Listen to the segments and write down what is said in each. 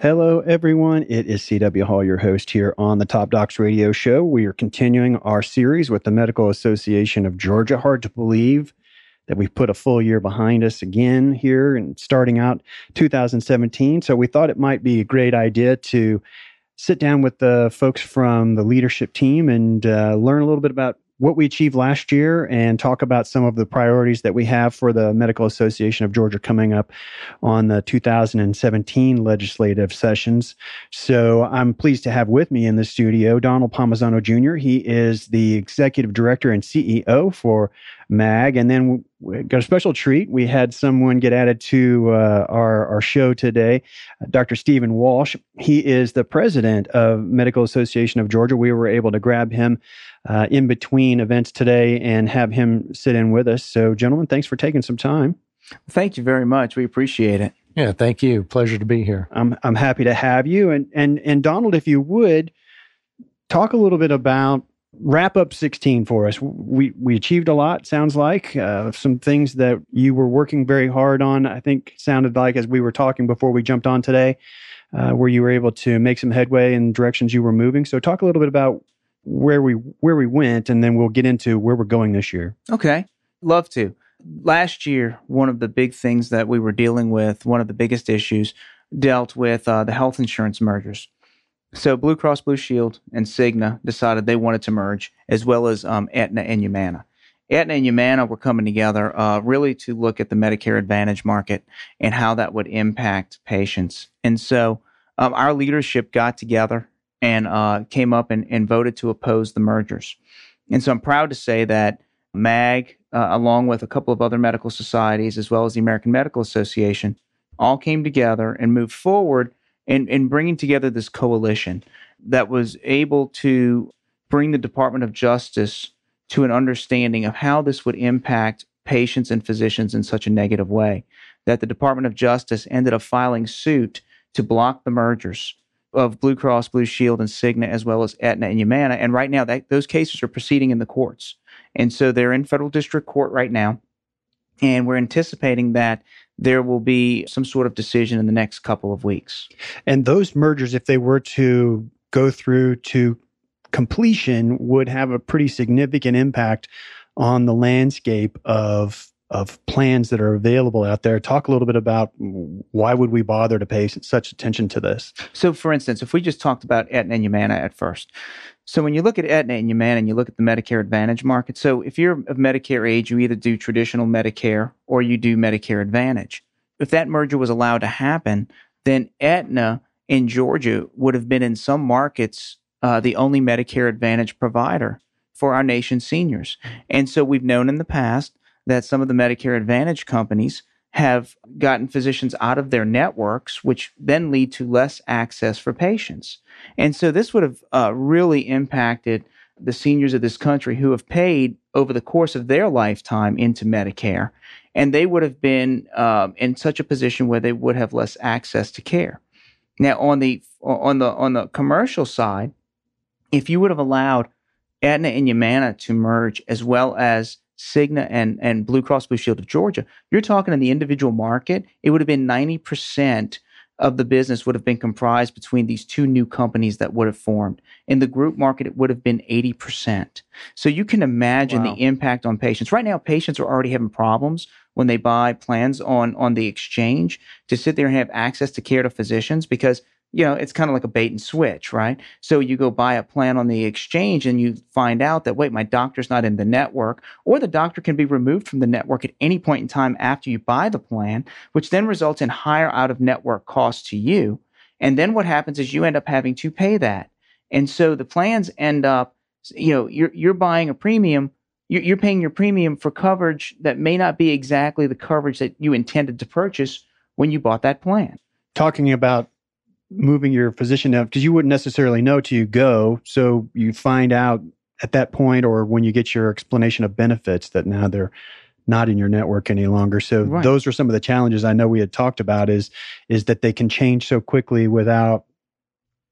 Hello, everyone. It is CW Hall, your host here on the Top Docs Radio Show. We are continuing our series with the Medical Association of Georgia. Hard to believe that we've put a full year behind us again here and starting out 2017. So we thought it might be a great idea to sit down with the folks from the leadership team and uh, learn a little bit about what we achieved last year and talk about some of the priorities that we have for the Medical Association of Georgia coming up on the 2017 legislative sessions. So I'm pleased to have with me in the studio Donald Palmisano Jr. He is the executive director and CEO for MAG. And then we got a special treat. We had someone get added to uh, our, our show today, Dr. Stephen Walsh. He is the president of Medical Association of Georgia. We were able to grab him uh, in between events today and have him sit in with us. So, gentlemen, thanks for taking some time. Thank you very much. We appreciate it. Yeah, thank you. Pleasure to be here. I'm I'm happy to have you. And and and Donald, if you would talk a little bit about wrap up 16 for us. We we achieved a lot. Sounds like uh, some things that you were working very hard on. I think sounded like as we were talking before we jumped on today, uh, where you were able to make some headway in directions you were moving. So talk a little bit about where we where we went, and then we'll get into where we're going this year. Okay, love to. Last year, one of the big things that we were dealing with, one of the biggest issues, dealt with uh, the health insurance mergers. So Blue Cross Blue Shield and Cigna decided they wanted to merge, as well as um, Aetna and Humana. Aetna and Humana were coming together uh, really to look at the Medicare Advantage market and how that would impact patients. And so um, our leadership got together and uh, came up and, and, voted to oppose the mergers. And so I'm proud to say that MAG, uh, along with a couple of other medical societies, as well as the American Medical Association, all came together and moved forward in, in bringing together this coalition that was able to bring the Department of Justice to an understanding of how this would impact patients and physicians in such a negative way that the Department of Justice ended up filing suit to block the mergers of Blue Cross, Blue Shield, and Cigna, as well as Aetna and Humana. And right now, that, those cases are proceeding in the courts. And so they're in federal district court right now. And we're anticipating that there will be some sort of decision in the next couple of weeks. And those mergers, if they were to go through to completion, would have a pretty significant impact on the landscape of of plans that are available out there. Talk a little bit about why would we bother to pay such attention to this? So, for instance, if we just talked about Aetna and Humana at first. So, when you look at Aetna and Humana and you look at the Medicare Advantage market, so if you're of Medicare age, you either do traditional Medicare or you do Medicare Advantage. If that merger was allowed to happen, then Aetna in Georgia would have been in some markets uh, the only Medicare Advantage provider for our nation's seniors. And so we've known in the past that some of the Medicare Advantage companies have gotten physicians out of their networks, which then lead to less access for patients. And so this would have uh, really impacted the seniors of this country who have paid over the course of their lifetime into Medicare. And they would have been um, in such a position where they would have less access to care. Now, on the on the on the commercial side, if you would have allowed Aetna and Humana to merge, as well as Cigna and, and Blue Cross Blue Shield of Georgia, you're talking in the individual market, it would have been 90% of the business would have been comprised between these two new companies that would have formed. In the group market, it would have been 80%. So you can imagine wow. the impact on patients. Right now, patients are already having problems when they buy plans on, on the exchange to sit there and have access to care to physicians because you know, it's kind of like a bait and switch, right? So you go buy a plan on the exchange and you find out that, wait, my doctor's not in the network, or the doctor can be removed from the network at any point in time after you buy the plan, which then results in higher out of network costs to you. And then what happens is you end up having to pay that. And so the plans end up, you know, you're, you're buying a premium, you're, you're paying your premium for coverage that may not be exactly the coverage that you intended to purchase when you bought that plan. Talking about moving your physician up because you wouldn't necessarily know till you go. So you find out at that point or when you get your explanation of benefits that now they're not in your network any longer. So right. those are some of the challenges I know we had talked about is is that they can change so quickly without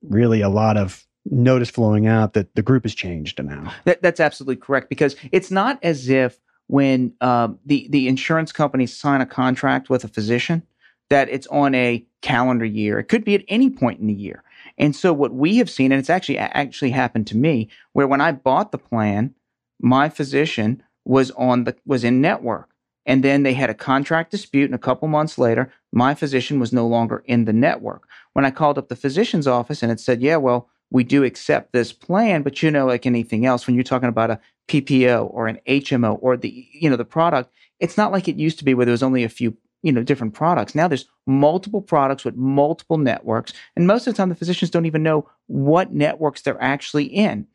really a lot of notice flowing out that the group has changed now. That, that's absolutely correct because it's not as if when uh, the the insurance companies sign a contract with a physician that it's on a calendar year. It could be at any point in the year. And so what we have seen, and it's actually actually happened to me, where when I bought the plan, my physician was on the was in network. And then they had a contract dispute, and a couple months later, my physician was no longer in the network. When I called up the physician's office and it said, Yeah, well, we do accept this plan, but you know, like anything else, when you're talking about a PPO or an HMO or the you know the product, it's not like it used to be where there was only a few you know different products. Now there's multiple products with multiple networks, and most of the time the physicians don't even know what networks they're actually in.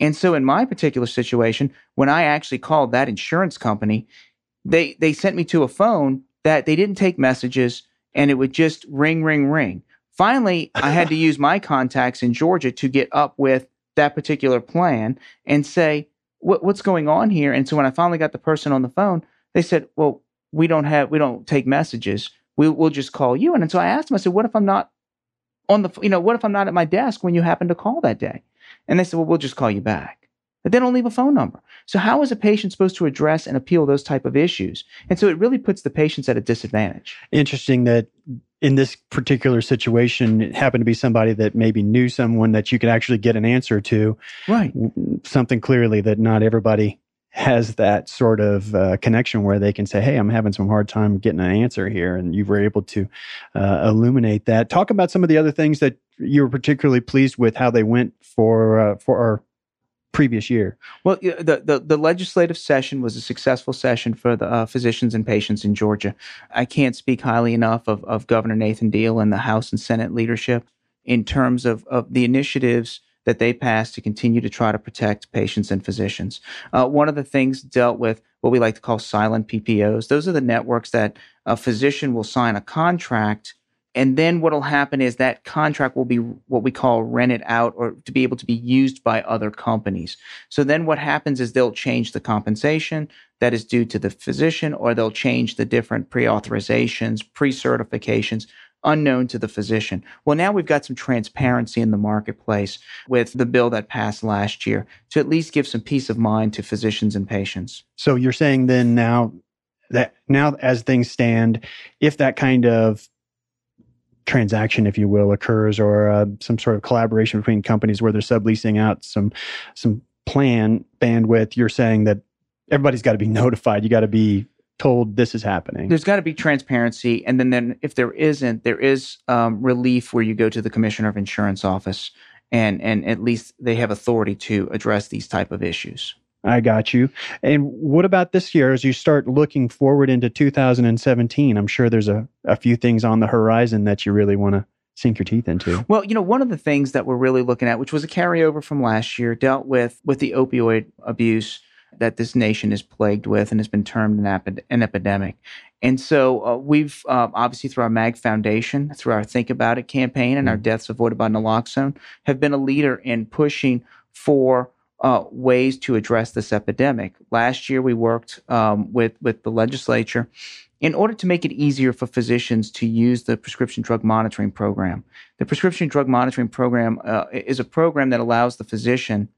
And so in my particular situation, when I actually called that insurance company, they they sent me to a phone that they didn't take messages and it would just ring ring ring. Finally, I had to use my contacts in Georgia to get up with that particular plan and say, what, what's going on here? And so when I finally got the person on the phone, they said, well, we don't have, we don't take messages. We, we'll just call you. And, and so I asked them, I said, what if I'm not on the, you know, what if I'm not at my desk when you happen to call that day? And they said, well, we'll just call you back. But they don't leave a phone number. So how is a patient supposed to address and appeal those type of issues? And so it really puts the patients at a disadvantage. Interesting that in this particular situation, it happened to be somebody that maybe knew someone that you could actually get an answer to. Right. Something clearly that not everybody has that sort of uh, connection where they can say, "Hey, I'm having some hard time getting an answer here," and you were able to uh, illuminate that. Talk about some of the other things that you were particularly pleased with how they went for uh, for our previous year. Well, the, the, the legislative session was a successful session for the uh, physicians and patients in Georgia. I can't speak highly enough of, of Governor Nathan Deal and the House and Senate leadership in terms of, of the initiatives that they passed to continue to try to protect patients and physicians. Uh, one of the things dealt with what we like to call silent PPOs. Those are the networks that a physician will sign a contract and then what will happen is that contract will be what we call rented out or to be able to be used by other companies. So then what happens is they'll change the compensation that is due to the physician, or they'll change the different pre authorizations, pre certifications unknown to the physician. Well, now we've got some transparency in the marketplace with the bill that passed last year to at least give some peace of mind to physicians and patients. So you're saying then now that now as things stand, if that kind of transaction, if you will, occurs, or uh, some sort of collaboration between companies where they're subleasing out some some plan bandwidth, you're saying that everybody's got to be notified. You got to be told this is happening. There's got to be transparency, and then then if there isn't, there is um, relief where you go to the commissioner of insurance office, and and at least they have authority to address these type of issues. I got you. And what about this year as you start looking forward into 2017? I'm sure there's a, a few things on the horizon that you really want to sink your teeth into. Well, you know, one of the things that we're really looking at, which was a carryover from last year, dealt with with the opioid abuse that this nation is plagued with and has been termed an, an epidemic. And so uh, we've uh, obviously through our MAG Foundation, through our Think About It campaign and mm our Deaths Avoided by Naloxone, have been a leader in pushing for uh, ways to address this epidemic. Last year, we worked um, with with the legislature in order to make it easier for physicians to use the prescription drug monitoring program. The prescription drug monitoring program uh, is a program that allows the physician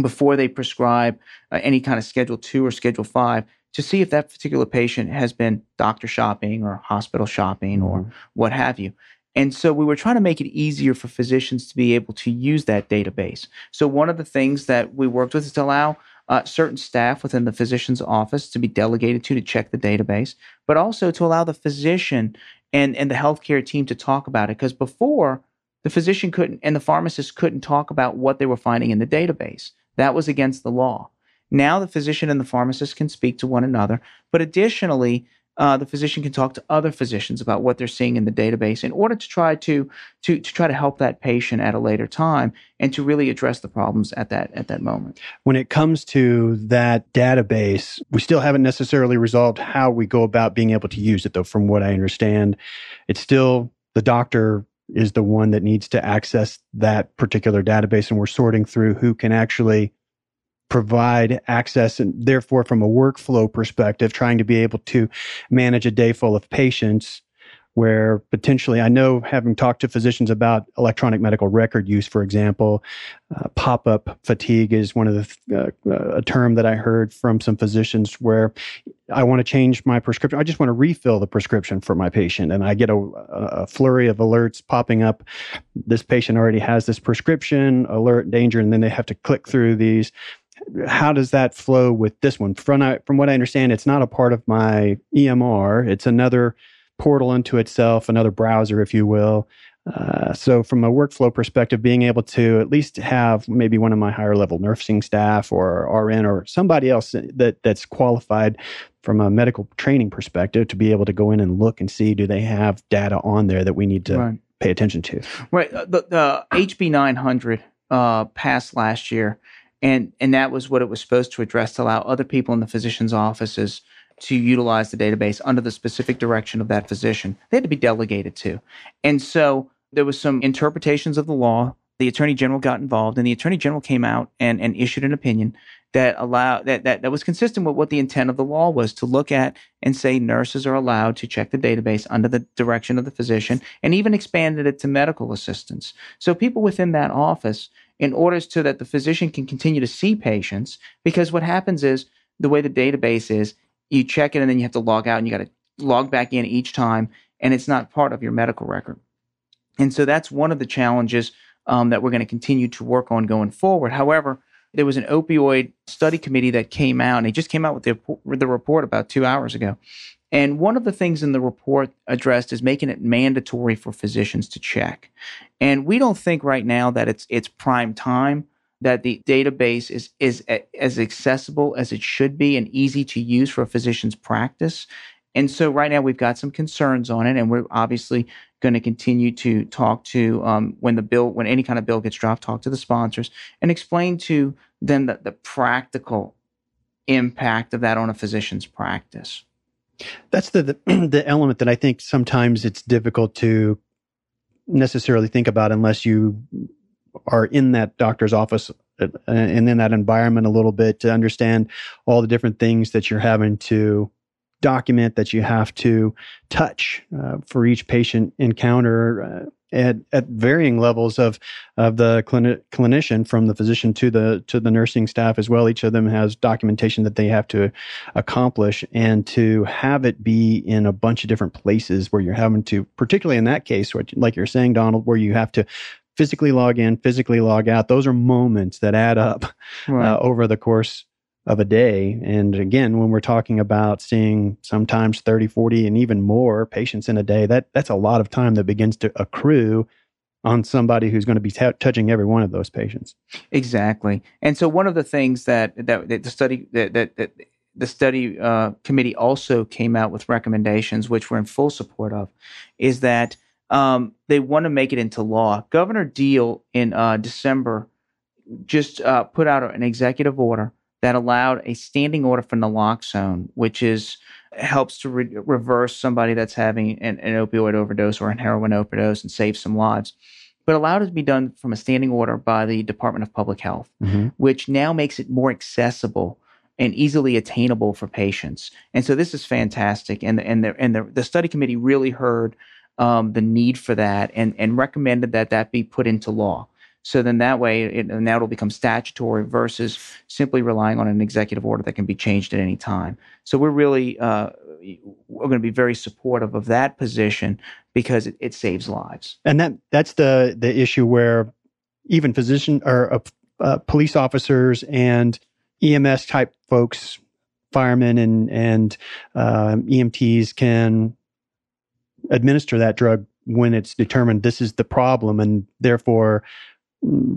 before they prescribe uh, any kind of Schedule Two or Schedule Five to see if that particular patient has been doctor shopping or hospital shopping mm-hmm. or what have you. And so we were trying to make it easier for physicians to be able to use that database. So one of the things that we worked with is to allow uh, certain staff within the physician's office to be delegated to to check the database, but also to allow the physician and, and the healthcare team to talk about it. Because before, the physician couldn't and the pharmacist couldn't talk about what they were finding in the database. That was against the law. Now the physician and the pharmacist can speak to one another, but additionally, uh, the physician can talk to other physicians about what they're seeing in the database in order to try to, to to try to help that patient at a later time and to really address the problems at that at that moment. When it comes to that database, we still haven't necessarily resolved how we go about being able to use it though from what I understand. It's still the doctor is the one that needs to access that particular database. And we're sorting through who can actually provide access and therefore from a workflow perspective, trying to be able to manage a day full of patients where potentially I know having talked to physicians about electronic medical record use, for example, uh, pop up fatigue is one of the uh, uh, a term that I heard from some physicians where I want to change my prescription. I just want to refill the prescription for my patient, and I get a, a flurry of alerts popping up. This patient already has this prescription, alert, danger, and then they have to click through these how does that flow with this one? From, from what I understand, it's not a part of my EMR. It's another portal unto itself, another browser, if you will. Uh, so, from a workflow perspective, being able to at least have maybe one of my higher level nursing staff or RN or somebody else that that's qualified from a medical training perspective to be able to go in and look and see do they have data on there that we need to right. pay attention to. Right. Uh, the, the HB 900 uh, passed last year, and and that was what it was supposed to address to allow other people in the physician's offices to utilize the database under the specific direction of that physician. They had to be delegated to. And so there was some interpretations of the law. The attorney general got involved and the attorney general came out and, and issued an opinion that allowed that, that that was consistent with what the intent of the law was to look at and say nurses are allowed to check the database under the direction of the physician and even expanded it to medical assistants. So people within that office in order so that the physician can continue to see patients because what happens is the way the database is you check it and then you have to log out and you got to log back in each time and it's not part of your medical record and so that's one of the challenges um, that we're going to continue to work on going forward. However there was an opioid study committee that came out and they just came out with the, the report about two hours ago. And one of the things in the report addressed is making it mandatory for physicians to check. And we don't think right now that it's it's prime time that the database is is a, as accessible as it should be and easy to use for a physician's practice. And so right now we've got some concerns on it, and we're obviously going to continue to talk to um, when the bill, when any kind of bill gets dropped, talk to the sponsors and explain to them the, the practical impact of that on a physician's practice. That's the, the the element that I think sometimes it's difficult to necessarily think about unless you are in that doctor's office uh, and in that environment a little bit to understand all the different things that you're having to document that you have to touch uh, for each patient encounter uh, at, at varying levels of of the clini- clinician from the physician to the to the nursing staff as well each of them has documentation that they have to accomplish and to have it be in a bunch of different places where you're having to particularly in that case like you're saying Donald where you have to physically log in, physically log out. Those are moments that add up right. uh, over the course of a day. And again, when we're talking about seeing sometimes 30, 40, and even more patients in a day, that that's a lot of time that begins to accrue on somebody who's going to be t- touching every one of those patients. Exactly. And so one of the things that that, that the study that, that, that the study uh, committee also came out with recommendations, which we're in full support of, is that um, they want to make it into law. Governor Deal in uh, December just uh, put out an executive order that allowed a standing order for naloxone, which is helps to re- reverse somebody that's having an, an, opioid overdose or a heroin overdose and save some lives. But allowed it to be done from a standing order by the Department of Public Health, mm-hmm. which now makes it more accessible and easily attainable for patients. And so this is fantastic. And the, and the, and the, the study committee really heard um, the need for that and, and recommended that that be put into law. So then that way, it, now it'll become statutory versus simply relying on an executive order that can be changed at any time. So we're really uh, we're going to be very supportive of that position because it, it, saves lives. And that that's the the issue where even physician or uh, uh police officers and EMS type folks, firemen and and uh, EMTs can administer that drug when it's determined this is the problem and therefore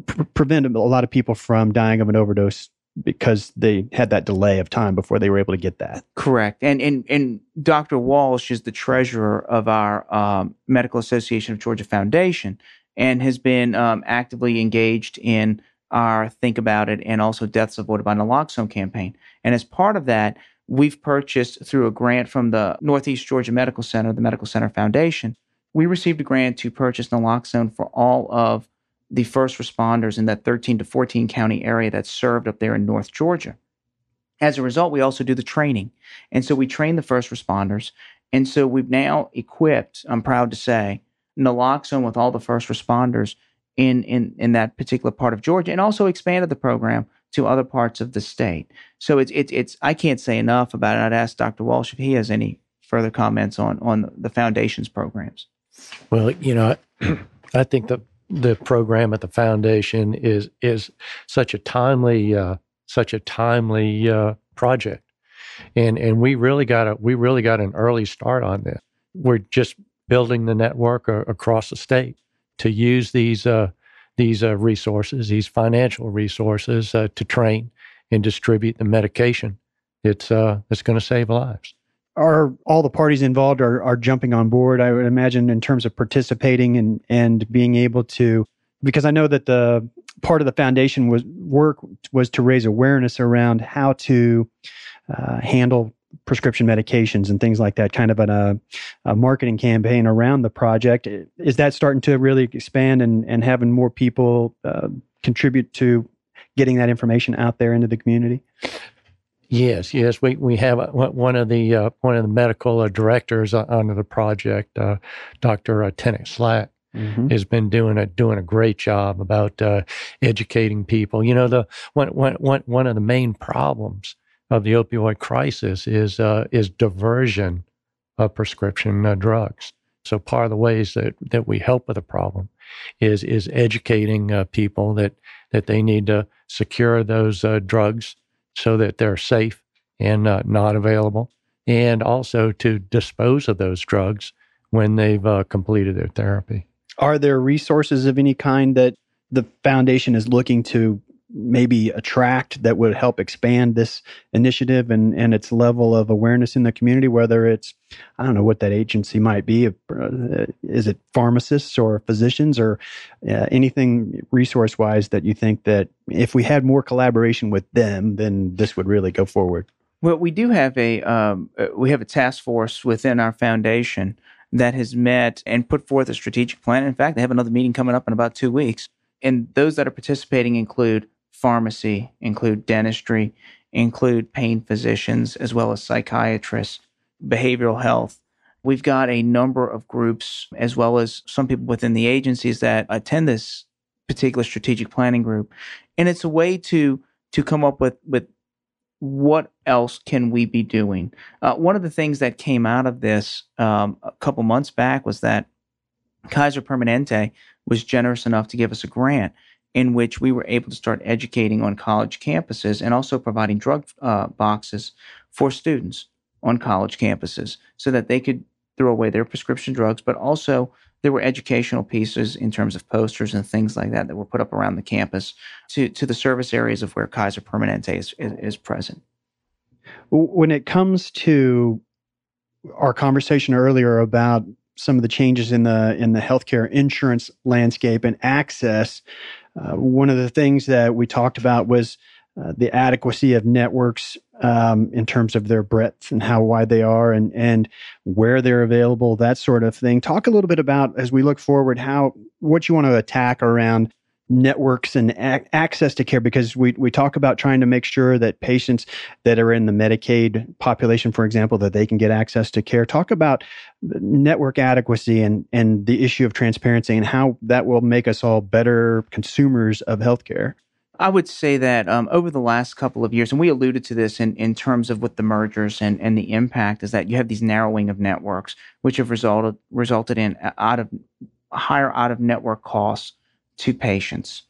pre- prevent a lot of people from dying of an overdose because they had that delay of time before they were able to get that. Correct. And and and Dr. Walsh is the treasurer of our um, Medical Association of Georgia Foundation and has been um, actively engaged in our Think About It and also Deaths Avoided by Naloxone campaign. And as part of that, we've purchased through a grant from the Northeast Georgia Medical Center, the Medical Center Foundation, we received a grant to purchase naloxone for all of the first responders in that 13 to 14 county area that's served up there in North Georgia. As a result, we also do the training. And so we train the first responders. And so we've now equipped, I'm proud to say, naloxone with all the first responders in, in, in that particular part of Georgia and also expanded the program to other parts of the state. So it's, it's, it's I can't say enough about it. I'd ask Dr. Walsh if he has any further comments on, on the foundation's programs. Well, you know, I think the, the program at the foundation is, is such a timely, uh, such a timely uh, project. And, and we really got a, we really got an early start on this. We're just building the network uh, across the state to use these uh, these uh, resources, these financial resources, uh, to train and distribute the medication. It's uh, it's going to save lives. Are all the parties involved are are jumping on board? I would imagine in terms of participating and and being able to, because I know that the part of the foundation was work was to raise awareness around how to uh, handle prescription medications and things like that, kind of an, a, a, marketing campaign around the project. Is that starting to really expand and, and having more people uh, contribute to getting that information out there into the community? Yes, yes, we we have uh, one of the uh, one of the medical uh, directors under the project, uh, Doctor uh, Tennant Slack. Mm-hmm. Has been doing a doing a great job about uh, educating people. You know, the one, one, one, one of the main problems of the opioid crisis is uh, is diversion of prescription uh, drugs. So part of the ways that, that we help with the problem is is educating uh, people that that they need to secure those uh, drugs so that they're safe and uh, not available, and also to dispose of those drugs when they've uh, completed their therapy. Are there resources of any kind that the foundation is looking to maybe attract that would help expand this initiative and, and its level of awareness in the community, whether it's, I don't know what that agency might be. Uh, is it pharmacists or physicians or uh, anything resource wise that you think that if we had more collaboration with them, then this would really go forward? Well, we do have a um, uh, we have a task force within our foundation that has met and put forth a strategic plan. In fact, they have another meeting coming up in about two weeks. And those that are participating include pharmacy, include dentistry, include pain physicians, as well as psychiatrists, behavioral health. We've got a number of groups, as well as some people within the agencies that attend this particular strategic planning group. And it's a way to to come up with with what else can we be doing? Uh, one of the things that came out of this um, a couple months back was that Kaiser Permanente was generous enough to give us a grant in which we were able to start educating on college campuses and also providing drug uh, boxes for students on college campuses so that they could throw away their prescription drugs, but also there were educational pieces in terms of posters and things like that that were put up around the campus to, to the service areas of where Kaiser Permanente is, is, is present. When it comes to our conversation earlier about some of the changes in the in the healthcare insurance landscape and access, uh, one of the things that we talked about was uh, the adequacy of networks um, in terms of their breadth and how wide they are and and where they're available, that sort of thing. Talk a little bit about as we look forward how what you want to attack around networks and a- access to care because we, we talk about trying to make sure that patients that are in the Medicaid population, for example, that they can get access to care. Talk about network adequacy and, and the issue of transparency and how that will make us all better consumers of healthcare. I would say that um, over the last couple of years, and we alluded to this in, in terms of with the mergers and, and the impact, is that you have these narrowing of networks, which have resulted resulted in uh, out of higher out of network costs to patients.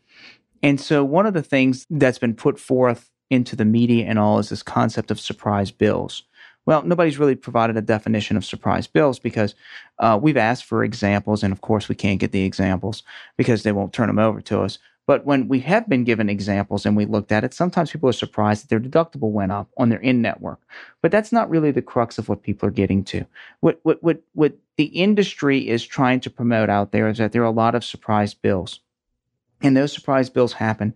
And so, one of the things that's been put forth into the media and all is this concept of surprise bills. Well, nobody's really provided a definition of surprise bills because uh, we've asked for examples, and of course, we can't get the examples because they won't turn them over to us. But when we have been given examples and we looked at it, sometimes people are surprised that their deductible went up on their in network. But that's not really the crux of what people are getting to. What, what, what, what the industry is trying to promote out there is that there are a lot of surprise bills and those surprise bills happen.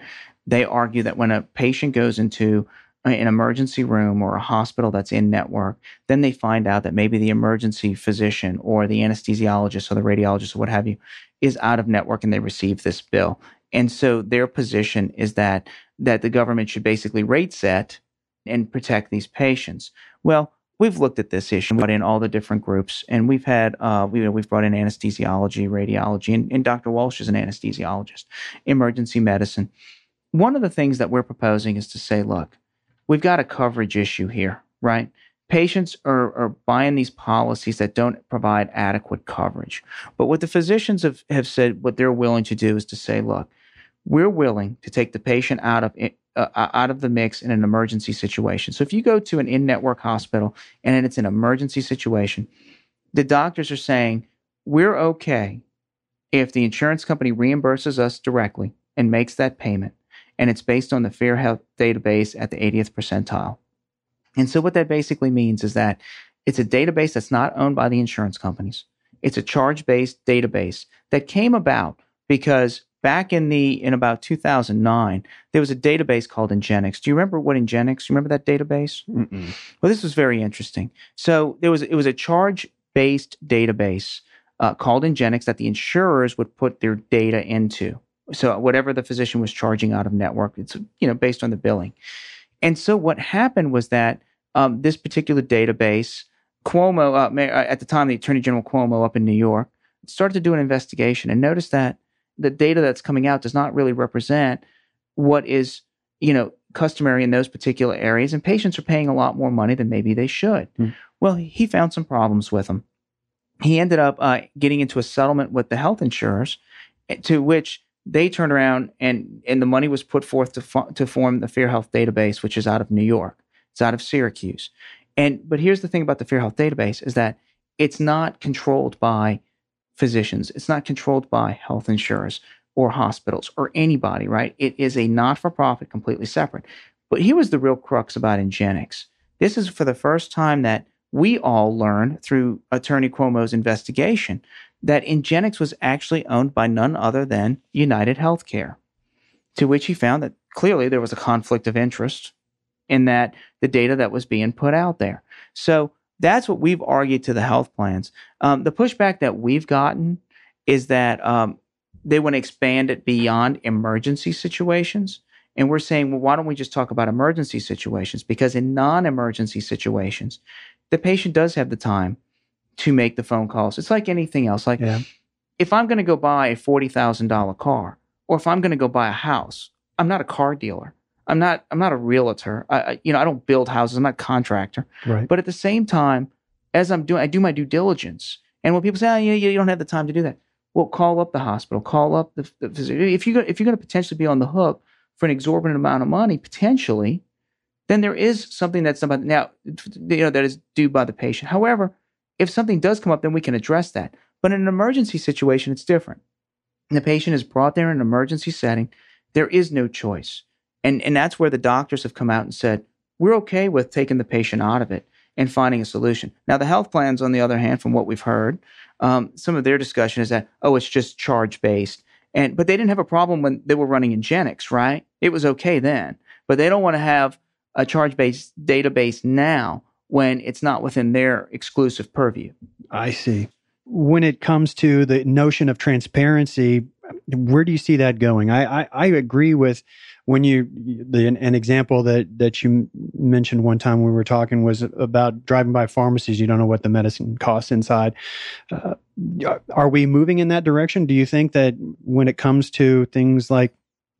They argue that when a patient goes into an emergency room or a hospital that's in network, then they find out that maybe the emergency physician or the anesthesiologist or the radiologist or what have you is out of network and they receive this bill. And so their position is that that the government should basically rate set and protect these patients. Well, we've looked at this issue, brought in all the different groups, and we've had uh, we, we've brought in anesthesiology, radiology, and, and Dr. Walsh is an anesthesiologist, emergency medicine. One of the things that we're proposing is to say, look, we've got a coverage issue here, right? Patients are, are buying these policies that don't provide adequate coverage. But what the physicians have, have said, what they're willing to do is to say, look, we're willing to take the patient out of uh, out of the mix in an emergency situation. So if you go to an in-network hospital and it's an emergency situation, the doctors are saying we're okay if the insurance company reimburses us directly and makes that payment and it's based on the Fair Health database at the 80th percentile. And so what that basically means is that it's a database that's not owned by the insurance companies. It's a charge-based database that came about because back in the in about 2009 there was a database called Ingenix. Do you remember what Ingenix? You remember that database? Mm-mm. Well, this was very interesting. So there was it was a charge-based database uh, called Ingenix that the insurers would put their data into. So whatever the physician was charging out of network, it's you know based on the billing. And so what happened was that um, this particular database, Cuomo uh, uh, at the time, the Attorney General Cuomo up in New York started to do an investigation and noticed that the data that's coming out does not really represent what is you know customary in those particular areas, and patients are paying a lot more money than maybe they should. Mm. Well, he found some problems with them. He ended up uh, getting into a settlement with the health insurers, eh, to which they turned around and and the money was put forth to fo- to form the Fair Health database, which is out of New York. It's out of Syracuse. And but here's the thing about the Fair Health database is that it's not controlled by physicians. It's not controlled by health insurers or hospitals or anybody, right? It is a not-for-profit, completely separate. But here was the real crux about Ingenix. This is for the first time that we all learned through Attorney Cuomo's investigation that Ingenix was actually owned by none other than United Healthcare, to which he found that clearly there was a conflict of interest in that the data that was being put out there. So that's what we've argued to the health plans. Um, the pushback that we've gotten is that um, they want to expand it beyond emergency situations. And we're saying, well, why don't we just talk about emergency situations? Because in non emergency situations, the patient does have the time to make the phone calls. It's like anything else. Like yeah. if I'm going to go buy a $40,000 car or if I'm going to go buy a house, I'm not a car dealer. I'm not I'm not a realtor. I, I, you know, I don't build houses. I'm not a contractor. Right. But at the same time, as I'm doing I do my due diligence. And when people say, "Oh, you, you don't have the time to do that." Well, call up the hospital, call up the, the physician. If you if you're going to potentially be on the hook for an exorbitant amount of money potentially, then there is something that's somebody now you know that is due by the patient. However, if something does come up, then we can address that. But in an emergency situation, it's different. The patient is brought there in an emergency setting. There is no choice. And, and that's where the doctors have come out and said, we're okay with taking the patient out of it and finding a solution. Now, the health plans, on the other hand, from what we've heard, um, some of their discussion is that, oh, it's just charge based. And, but they didn't have a problem when they were running Ingenix, right? It was okay then. But they don't want to have a charge based database now when it's not within their exclusive purview. I see. When it comes to the notion of transparency, where do you see that going? I, I, I agree with when you the an example that that you mentioned one time when we were talking was about driving by pharmacies. You don't know what the medicine costs inside. Uh, are we moving in that direction? Do you think that when it comes to things like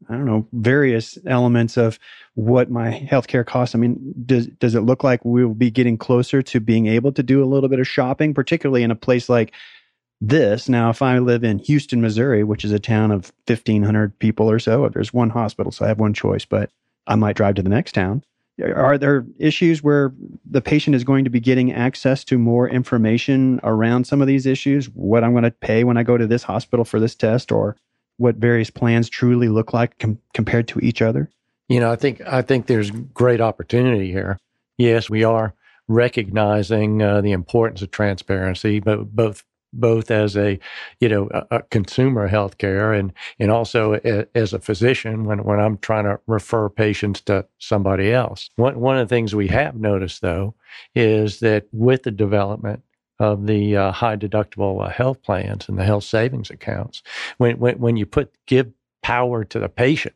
I don't know, various elements of what my healthcare costs. I mean, does does it look like we will be getting closer to being able to do a little bit of shopping, particularly in a place like this? Now, if I live in Houston, Missouri, which is a town of fifteen hundred people or so, there's one hospital, so I have one choice, but I might drive to the next town. Are there issues where the patient is going to be getting access to more information around some of these issues? What I'm going to pay when I go to this hospital for this test, or what various plans truly look like com- compared to each other? You know, I think I think there's great opportunity here. Yes, we are recognizing uh, the importance of transparency, but both both as a, you know, a, a consumer healthcare and and also a, as a physician when when I'm trying to refer patients to somebody else. One one of the things we have noticed though is that with the development of the uh, high deductible uh, health plans and the health savings accounts, when when when you put give power to the patient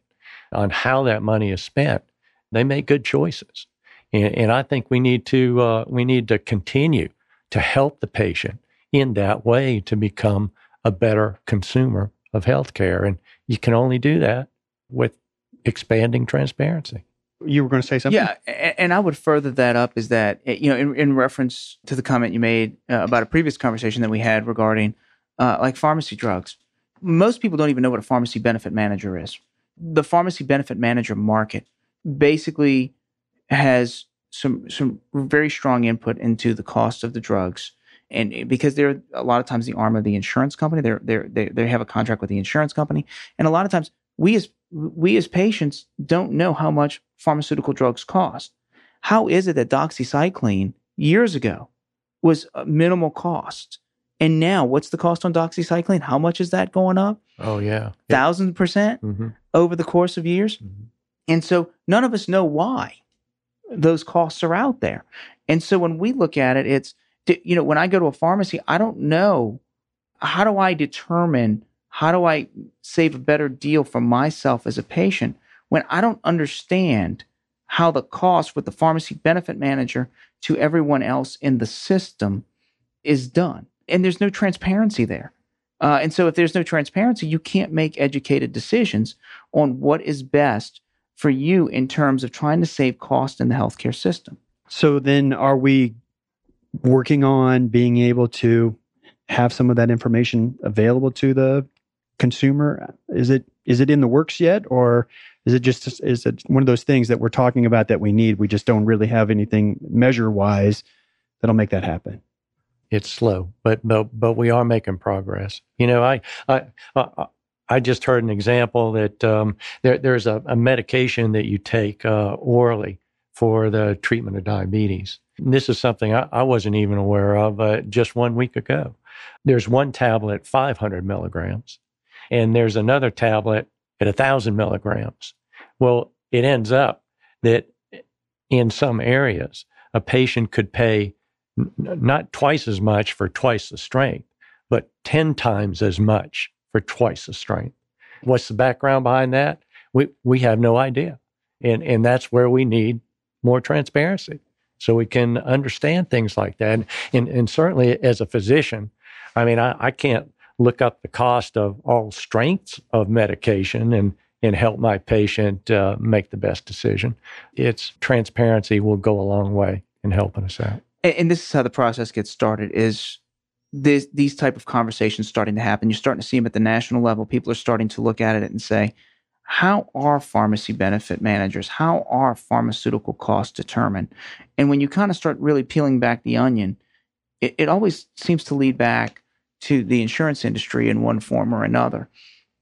on how that money is spent, they make good choices. And, and I think we need to uh, we need to continue to help the patient in that way to become a better consumer of healthcare. And you can only do that with expanding transparency. You were going to say something? Yeah, and I would further that up is that eh, you know, in, in reference to the comment you made uh, about a previous conversation that we had regarding uh, like pharmacy drugs, most people don't even know what a pharmacy benefit manager is. The pharmacy benefit manager market basically has some some very strong input into the cost of the drugs and because they're a lot of times the arm of the insurance company they're, they're, they they have a contract with the insurance company. And a lot of times we as we as patients don't know how much pharmaceutical drugs cost. How is it that doxycycline years ago was a minimal cost? And now what's the cost on doxycycline? How much is that going up? Oh yeah. Thousand percent mm-hmm. over the course of years? Mm-hmm. and so none of us know why those costs are out there. And so when we look at it, it's, you know, when I go to a pharmacy, I don't know how do I determine, how do I save a better deal for myself as a patient when I don't understand how the cost with the pharmacy benefit manager to everyone else in the system is done. And there's no transparency there. Uh, and so if there's no transparency, you can't make educated decisions on what is best for you in terms of trying to save cost in the healthcare system. So then are we working on being able to have some of that information available to the consumer? Is it is it in the works yet or is it just is it one of those things that we're talking about that we need we just don't really have anything measure wise that'll make that happen? It's slow, but but but we are making progress. You know, I I, I I just heard an example that um, there, there's a, a, medication that you take uh, orally for the treatment of diabetes. And this is something I, I wasn't even aware of uh, just one week ago. There's one tablet, 500 milligrams, and there's another tablet at 1,000 milligrams. Well, it ends up that in some areas, a patient could pay n- not twice as much for twice the strength, but 10 times as much for twice the strength. What's the background behind that? We, we have no idea. And, and that's where we need more transparency so we can understand things like that. And, and, and certainly as a physician, I mean, I, I can't look up the cost of all strengths of medication and, and help my patient uh, make the best decision. It's transparency will go a long way in helping us out. And, and this is how the process gets started is this, these type of conversations starting to happen. You're starting to see them at the national level. People are starting to look at it and say, how are pharmacy benefit managers, how are pharmaceutical costs determined? And when you kind of start really peeling back the onion, it, it always seems to lead back to the insurance industry in one form or another.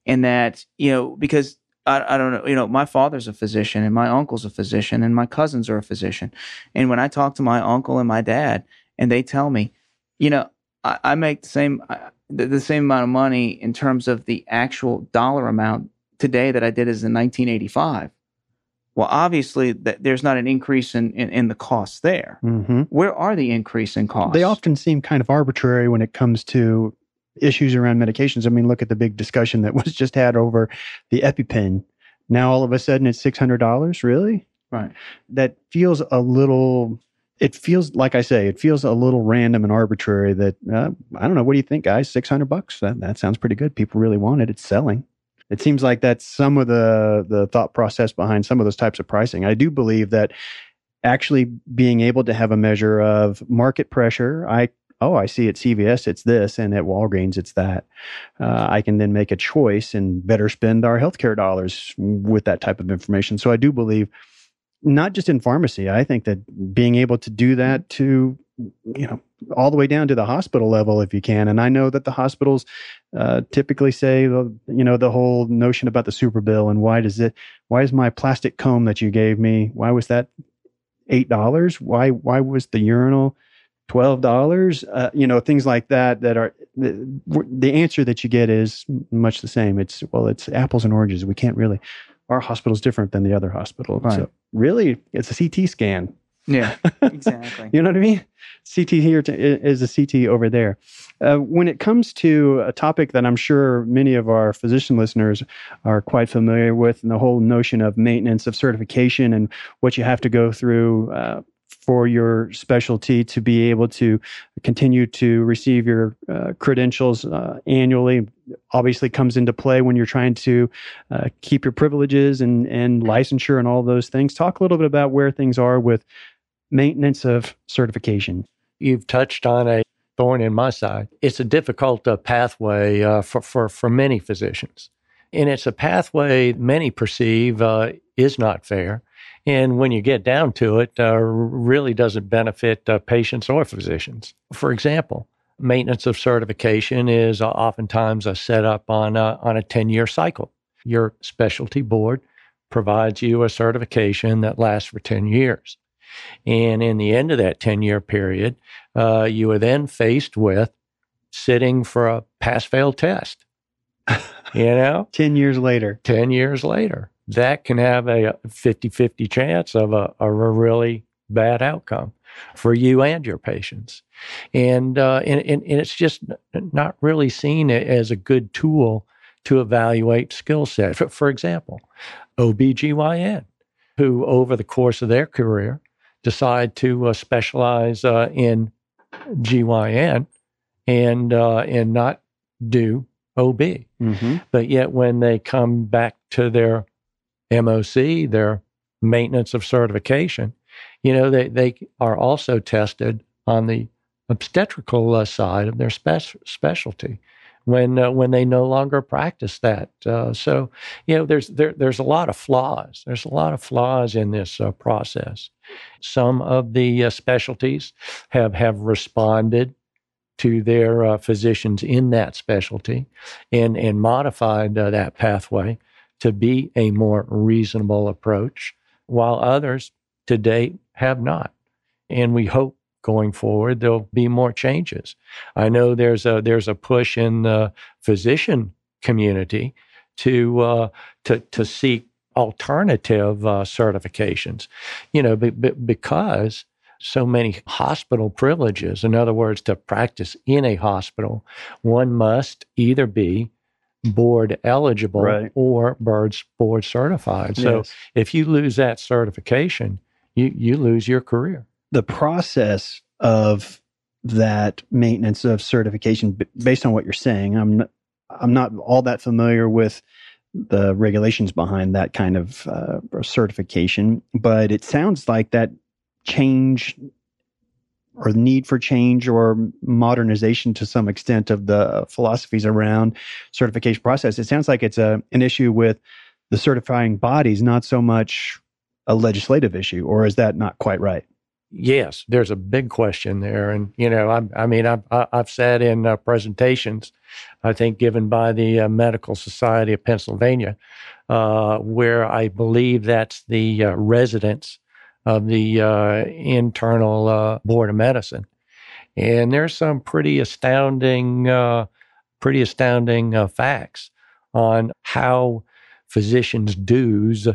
And that, you know, because I, I, don't know, you know, my father's a physician and my uncle's a physician and my cousins are a physician. And when I talk to my uncle and my dad and they tell me, you know, I, I make the same the, the, same amount of money in terms of the actual dollar amount today that I did as in 1985. Well, obviously, that there's not an increase in, in, in the costs there. Mm-hmm. Where are the increase in costs? They often seem kind of arbitrary when it comes to issues around medications. I mean, look at the big discussion that was just had over the EpiPen. Now, all of a sudden, it's $600. Really? Right. That feels a little it feels like I say, it feels a little random and arbitrary. That uh, I don't know. What do you think, guys? Six hundred bucks. That that sounds pretty good. People really want it. It's selling. It seems like that's some of the the thought process behind some of those types of pricing. I do believe that actually being able to have a measure of market pressure. I oh, I see at CVS it's this, and at Walgreens it's that. Uh, I can then make a choice and better spend our healthcare dollars with that type of information. So I do believe not just in pharmacy. I think that being able to do that to, you know, all the way down to the hospital level if you can. And I know that the hospitals uh, typically say, you know, the whole notion about the super bill and why does it, why is my plastic comb that you gave me, why was that eight dollars? Why why was the urinal twelve dollars? Uh, you know, things like that that are the, the answer that you get is much the same. It's well, it's apples and oranges. We can't really. Our hospital is different than the other hospital. Right. So really, it's a CT scan. Yeah, exactly. you know what I mean? CT here is a CT over there. Uh, when it comes to a topic that I'm sure many of our physician listeners are quite familiar with, and the whole notion of maintenance of certification and what you have to go through uh, for your specialty to be able to continue to receive your uh, credentials uh, annually obviously comes into play when you're trying to uh, keep your privileges and, and licensure and all those things. Talk a little bit about where things are with maintenance of certification. You've touched on a thorn in my side. It's a difficult uh, pathway uh, for, for, for many physicians. And it's a pathway many perceive uh, is not fair. And when you get down to it, uh, really doesn't benefit uh, patients or physicians. For example, maintenance of certification is oftentimes set up on a, on a 10 year cycle. Your specialty board provides you a certification that lasts for 10 years. And in the end of that 10 year period, uh, you are then faced with sitting for a pass fail test. you know? 10 years later. 10 years later. That can have a 50 50 chance of a, a really bad outcome for you and your patients. And, uh, and, and, and, it's just not really seen as a good tool to evaluate skill set. For, for example, OBGYN, who over the course of their career decide to uh, specialize uh, in GYN and uh, and not do OB. Mm-hmm. But yet, when they come back to their MOC, their maintenance of certification, you know, they, they are also tested on the obstetrical uh, side of their spe- specialty when uh, when they no longer practice that. Uh, so you know, there's there, there's a lot of flaws. There's a lot of flaws in this uh, process. Some of the uh, specialties have have responded to their uh, physicians in that specialty and and modified uh, that pathway to be a more reasonable approach, while others to date have not. And we hope going forward there'll be more changes. I know there's a there's a push in the physician community to uh, to to seek alternative uh, certifications. You know, be, be, because so many hospital privileges. In other words, to practice in a hospital, one must either be board eligible right. or birds board certified. So yes. if you lose that certification, you you lose your career the process of that maintenance of certification based on what you're saying i'm i'm not all that familiar with the regulations behind that kind of uh, certification but it sounds like that change or need for change or modernization to some extent of the philosophies around certification process. It sounds like it's a an issue with the certifying bodies not so much a legislative issue or is that not quite right yes, there's a big question there. And, you know, I, I mean, I've, I've sat in uh, presentations, I think, given by the uh, Medical Society of Pennsylvania, uh, where I believe that's the uh, residents of the uh, internal uh, board of medicine. And there's some pretty astounding, pretty astounding facts on how physicians' dues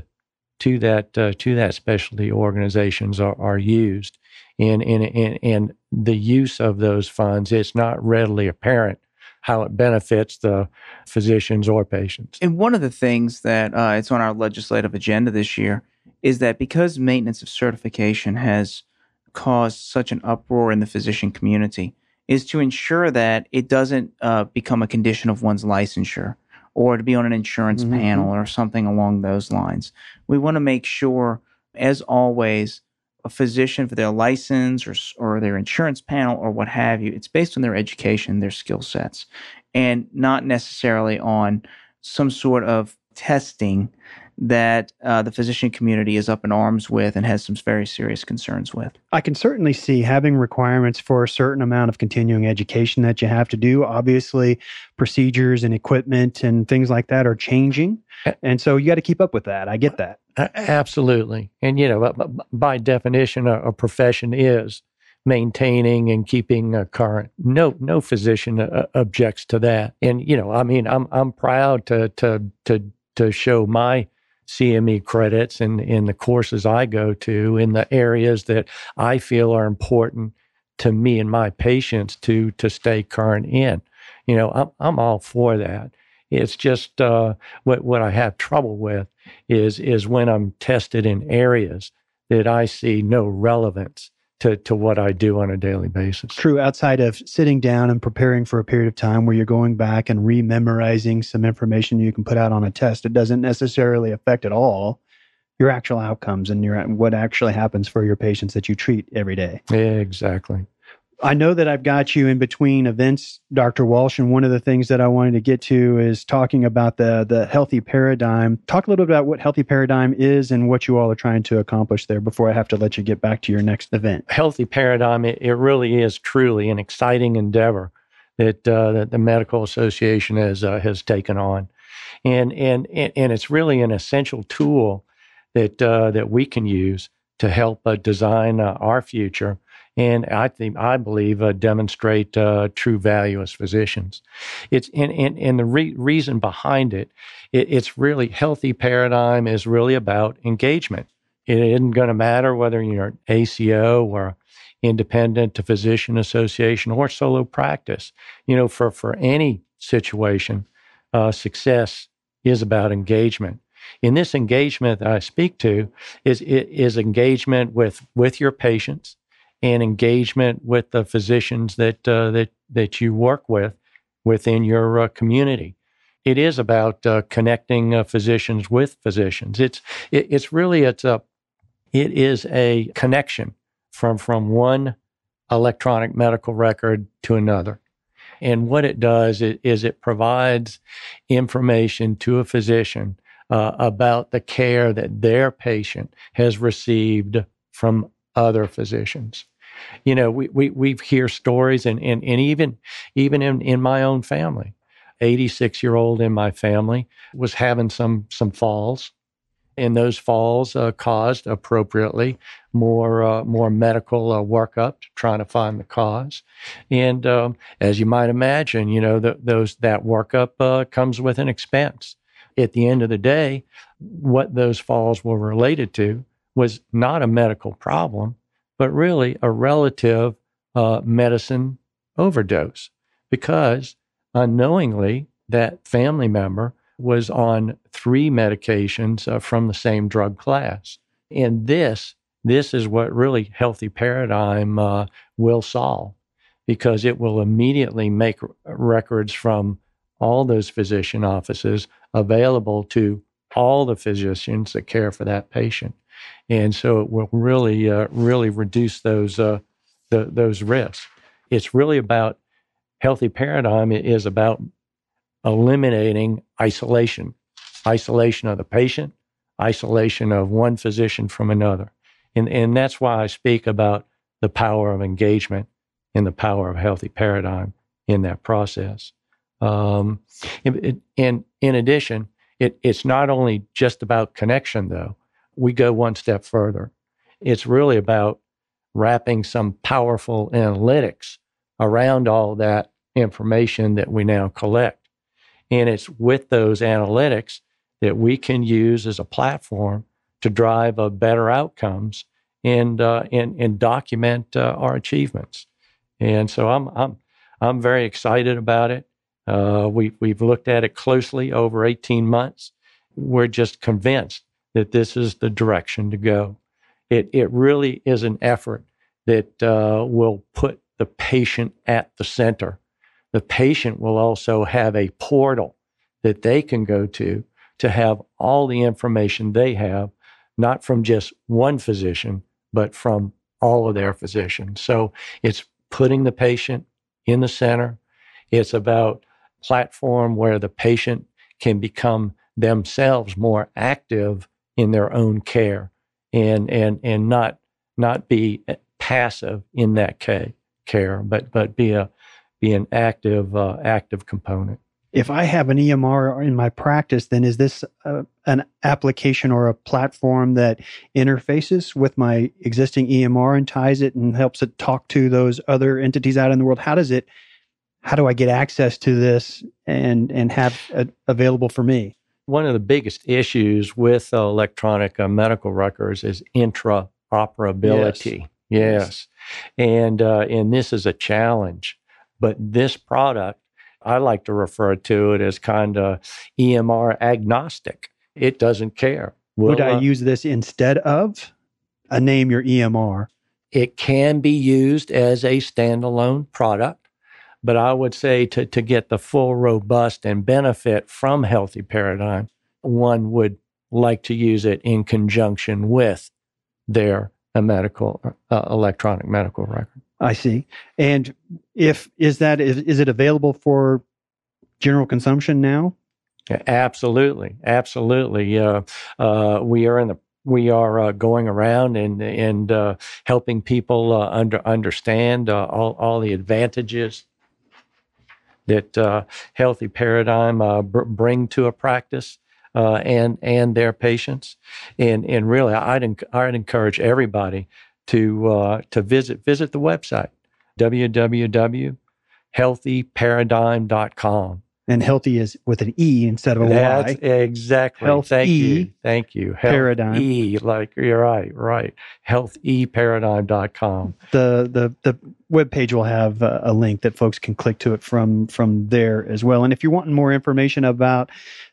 to that uh, to that specialty organizations are, are used. And, and and and the use of those funds it's not readily apparent how it benefits the physicians or patients. And one of the things that uh, it's on our legislative agenda this year is that because maintenance of certification has caused such an uproar in the physician community is to ensure that it doesn't uh, become a condition of one's licensure or to be on an insurance mm-hmm. panel or something along those lines. We want to make sure, as always, a physician for their license or, or their insurance panel or what have you, it's based on their education, their skill sets, and not necessarily on some sort of testing that uh, the physician community is up in arms with and has some very serious concerns with. I can certainly see having requirements for a certain amount of continuing education that you have to do. Obviously, procedures and equipment and things like that are changing. And so you got to keep up with that. I get that. Absolutely. And, you know, by definition, a, profession is maintaining and keeping a current. No, no physician uh, objects to that. And you know, I mean, I'm I'm proud to to to to show my CME credits in in the courses I go to in the areas that I feel are important to me and my patients to to stay current in. You know, I'm I'm all for that. It's just uh, what what I have trouble with is is when I'm tested in areas that I see no relevance to, to what I do on a daily basis. True, outside of sitting down and preparing for a period of time where you're going back and rememorizing some information you can put out on a test, it doesn't necessarily affect at all your actual outcomes and your what actually happens for your patients that you treat every day. Yeah, exactly. I know that I've got you in between events, Dr. Walsh, and one of the things that I wanted to get to is talking about the the healthy paradigm. Talk a little bit about what healthy paradigm is and what you all are trying to accomplish there before I have to let you get back to your next event. Healthy paradigm, it, it really is truly an exciting endeavor that uh, that the medical association has uh, has taken on, and and and it's really an essential tool that uh, that we can use to help uh, design uh, our future and I think I believe uh, demonstrate uh, true value as physicians. It's and and, and the re- reason behind it, it, it's really healthy paradigm is really about engagement. It isn't going to matter whether you're an ACO or independent to physician association or solo practice. You know, for for any situation, uh, success is about engagement. In this engagement that I speak to is is engagement with with your patients and engagement with the physicians that uh, that that you work with within your uh, community. It is about uh, connecting uh, physicians with physicians. It's it, it's really it's a it is a connection from from one electronic medical record to another. And what it does is, it provides information to a physician uh, about the care that their patient has received from other physicians. You know, we we we hear stories and and, and even even in, in my own family. 86 year old in my family was having some some falls and those falls uh, caused appropriately more uh, more medical uh, workup trying to find the cause and um, as you might imagine you know the, those that workup uh, comes with an expense at the end of the day what those falls were related to was not a medical problem but really a relative uh, medicine overdose because unknowingly that family member was on three medications uh, from the same drug class. And this, this is what really healthy paradigm uh, will solve because it will immediately make records from all those physician offices available to all the physicians that care for that patient and so it will really, uh, really reduce those uh, the, those risks. It's really about healthy paradigm. It is about eliminating isolation, isolation of the patient, isolation of one physician from another, and and that's why I speak about the power of engagement and the power of healthy paradigm in that process. Um, and, and in addition, it, it's not only just about connection, though we go one step further. It's really about wrapping some powerful analytics around all that information that we now collect. And it's with those analytics that we can use as a platform to drive a better outcomes and, uh, and, and document uh, our achievements. And so I'm, I'm, I'm very excited about it. Uh, we, we've looked at it closely over 18 months. We're just convinced that this is the direction to go. It, it really is an effort that uh, will put the patient at the center. The patient will also have a portal that they can go to to have all the information they have, not from just one physician, but from all of their physicians. So it's putting the patient in the center. It's about platform where the patient can become themselves more active in their own care and and and not not be passive in that care, but but be a be an active uh, active component. if I have an EMR in my practice, then is this uh, an application or a platform that interfaces with my existing EMR and ties it and helps it talk to those other entities out in the world? How does it? How do I get access to this and and have it available for me? One of the biggest issues with uh, electronic uh, medical records is interoperability. Yes, yes. and uh, and this is a challenge. But this product I like to refer to it as kind of EMR agnostic. It doesn't care. Would I use this instead of a name your EMR? It can be used as a standalone product, but I would say to, to get the full, robust, and benefit from Healthy Paradigm, one would like to use it in conjunction with their medical uh, electronic medical record. I see. And if is that is, is it available for general consumption now? Absolutely, absolutely. Uh, uh, we are in the we are uh, going around and and uh, helping people uh, under understand uh, all all the advantages that uh, healthy paradigm uh, br- bring to a practice. Uh, and and their patients, and and really, I'd I'd encourage everybody to uh, to visit visit the website www.healthyparadigm.com. And healthy is with an E instead of a That's Y. Exactly. Health Thank e you. Thank you. Health paradigm. E, like you're right, right. Healtheparadigm.com. The the the web page will have a, a link that folks can click to it from from there as well. And if you're wanting more information about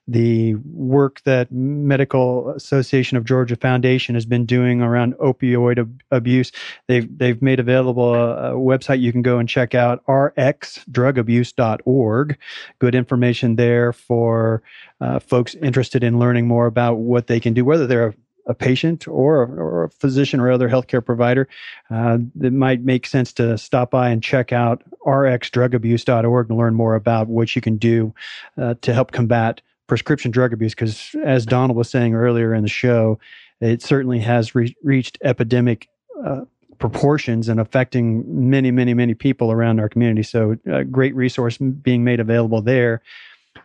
the work that Medical Association of Georgia Foundation has been doing around opioid ab- abuse. They've they've made available a, a, website you can go and check out rxdrugabuse.org. Good information there for uh, folks interested in learning more about what they can do, whether they're a, a patient or, or a physician or other healthcare provider, uh, it might make sense to stop by and check out rxdrugabuse.org and learn more about what you can do uh, to help combat prescription drug abuse because, as Donald was saying earlier in the show, it certainly has re- reached epidemic uh, proportions and affecting many, many, many people around our community. So, a great resource being made available there.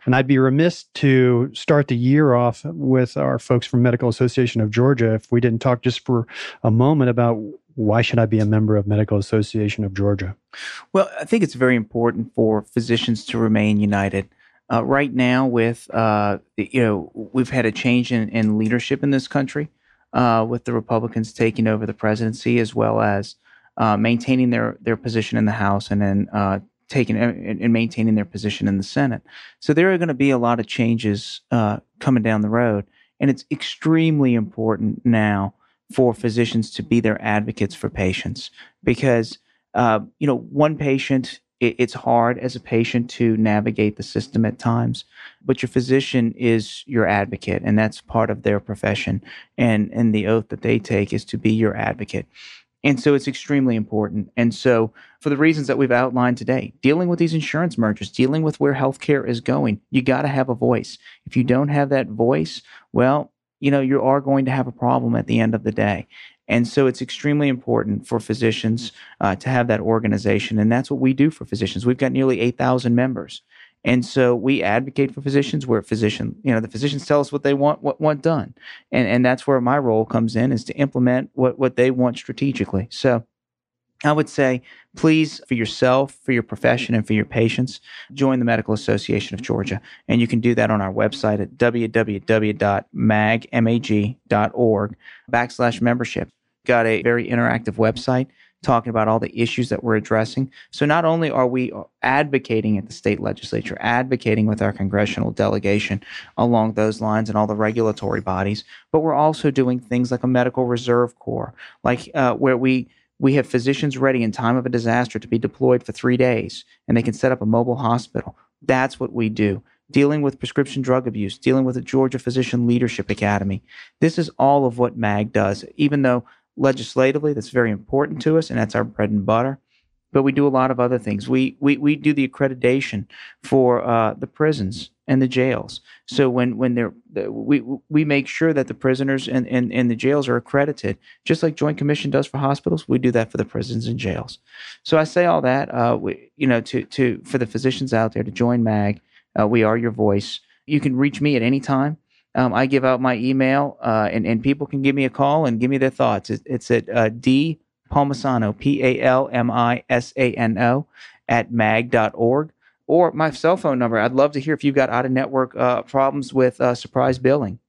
And I'd be remiss to start the year off with our folks from Medical Association of Georgia if we didn't talk just for a moment about why should I be a member of Medical Association of Georgia? Well, I think it's very important for physicians to remain united. Uh, right now, with uh, you know, we've had a change in, in leadership in this country, uh, with the Republicans taking over the presidency, as well as uh, maintaining their their position in the House, and then uh, taking and maintaining their position in the Senate. So there are going to be a lot of changes uh, coming down the road, and it's extremely important now for physicians to be their advocates for patients because you know one patient it, it's hard as a patient to navigate the system at times, but your physician is your advocate, and that's part of their profession. And and the oath that they take is to be your advocate. And so it's extremely important. And so, for the reasons that we've outlined today, dealing with these insurance mergers, dealing with where healthcare is going, you got to have a voice. If you don't have that voice, well, you know, you are going to have a problem at the end of the day. And so it's extremely important for physicians uh, to have that organization. And that's what we do for physicians. We've got nearly 8,000 members. And so we advocate for physicians where physician, you know, the physicians tell us what they want, what want done. And, and that's where my role comes in is to implement what, what they want strategically. So I would say, please, for yourself, for your profession, and for your patients, join the Medical Association of Georgia. And you can do that on our website at www.magmag.org backslash membership got a very interactive website talking about all the issues that we're addressing. So not only are we advocating at the state legislature, advocating with our congressional delegation along those lines and all the regulatory bodies, but we're also doing things like a medical reserve corps, like uh, where we we have physicians ready in time of a disaster to be deployed for three days, and they can set up a mobile hospital. That's what we do. Dealing with prescription drug abuse, dealing with the Georgia Physician Leadership Academy. This is all of what MAG does, even though legislatively that's very important to us and that's our bread and butter. But we do a lot of other things. We we, we do the accreditation for uh, the prisons and the jails. So when when they're we we make sure that the prisoners and, and, and the jails are accredited just like joint commission does for hospitals we do that for the prisons and jails. So i say all that uh, we, you know to to for the physicians out there to join mag Uh, we are your voice. You can reach me at any time. Um, I give out my email, uh, and, and people can give me a call and give me their thoughts. It, it's at uh, D Palmisano, P A L M I S A N O, at mag.org. Or my cell phone number. I'd love to hear if you've got out of network uh, problems with uh, surprise billing.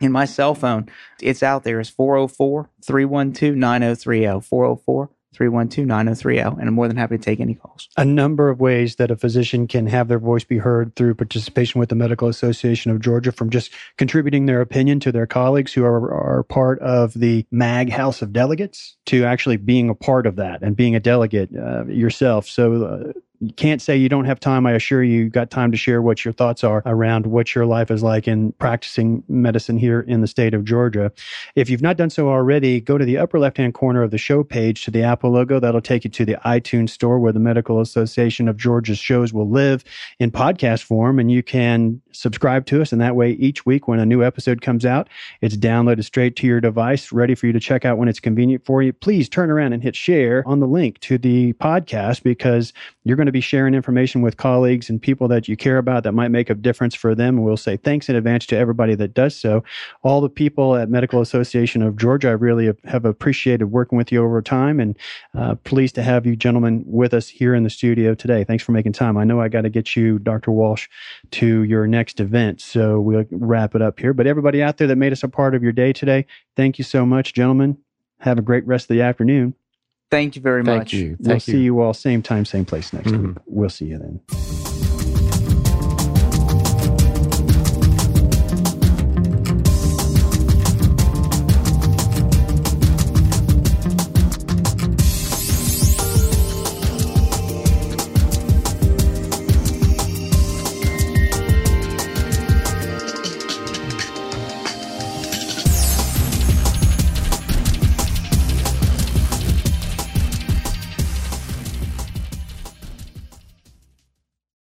In my cell phone, it's out there. It's 404 312 9030. 404 312 9030. And I'm more than happy to take any calls. A number of ways that a physician can have their voice be heard through participation with the Medical Association of Georgia, from just contributing their opinion to their colleagues who are, are part of the MAG House of Delegates to actually being a part of that and being a delegate uh, yourself. So, uh, you can't say you don't have time. I assure you, you've got time to share what your thoughts are around what your life is like in practicing medicine here in the state of Georgia. If you've not done so already, go to the upper left hand corner of the show page to the Apple logo. That'll take you to the iTunes store where the Medical Association of Georgia's shows will live in podcast form. And you can subscribe to us. And that way, each week when a new episode comes out, it's downloaded straight to your device, ready for you to check out when it's convenient for you. Please turn around and hit share on the link to the podcast because you're going to be sharing information with colleagues and people that you care about that might make a difference for them. And we'll say thanks in advance to everybody that does so. All the people at Medical Association of Georgia, I really have appreciated working with you over time and uh, pleased to have you gentlemen with us here in the studio today. Thanks for making time. I know I got to get you, Dr. Walsh, to your next event. So we'll wrap it up here. But everybody out there that made us a part of your day today, thank you so much, gentlemen. Have a great rest of the afternoon. Thank you very Thank much. you. we'll Thank see you. you all same time, same place next Mhm. week. We'll see you then.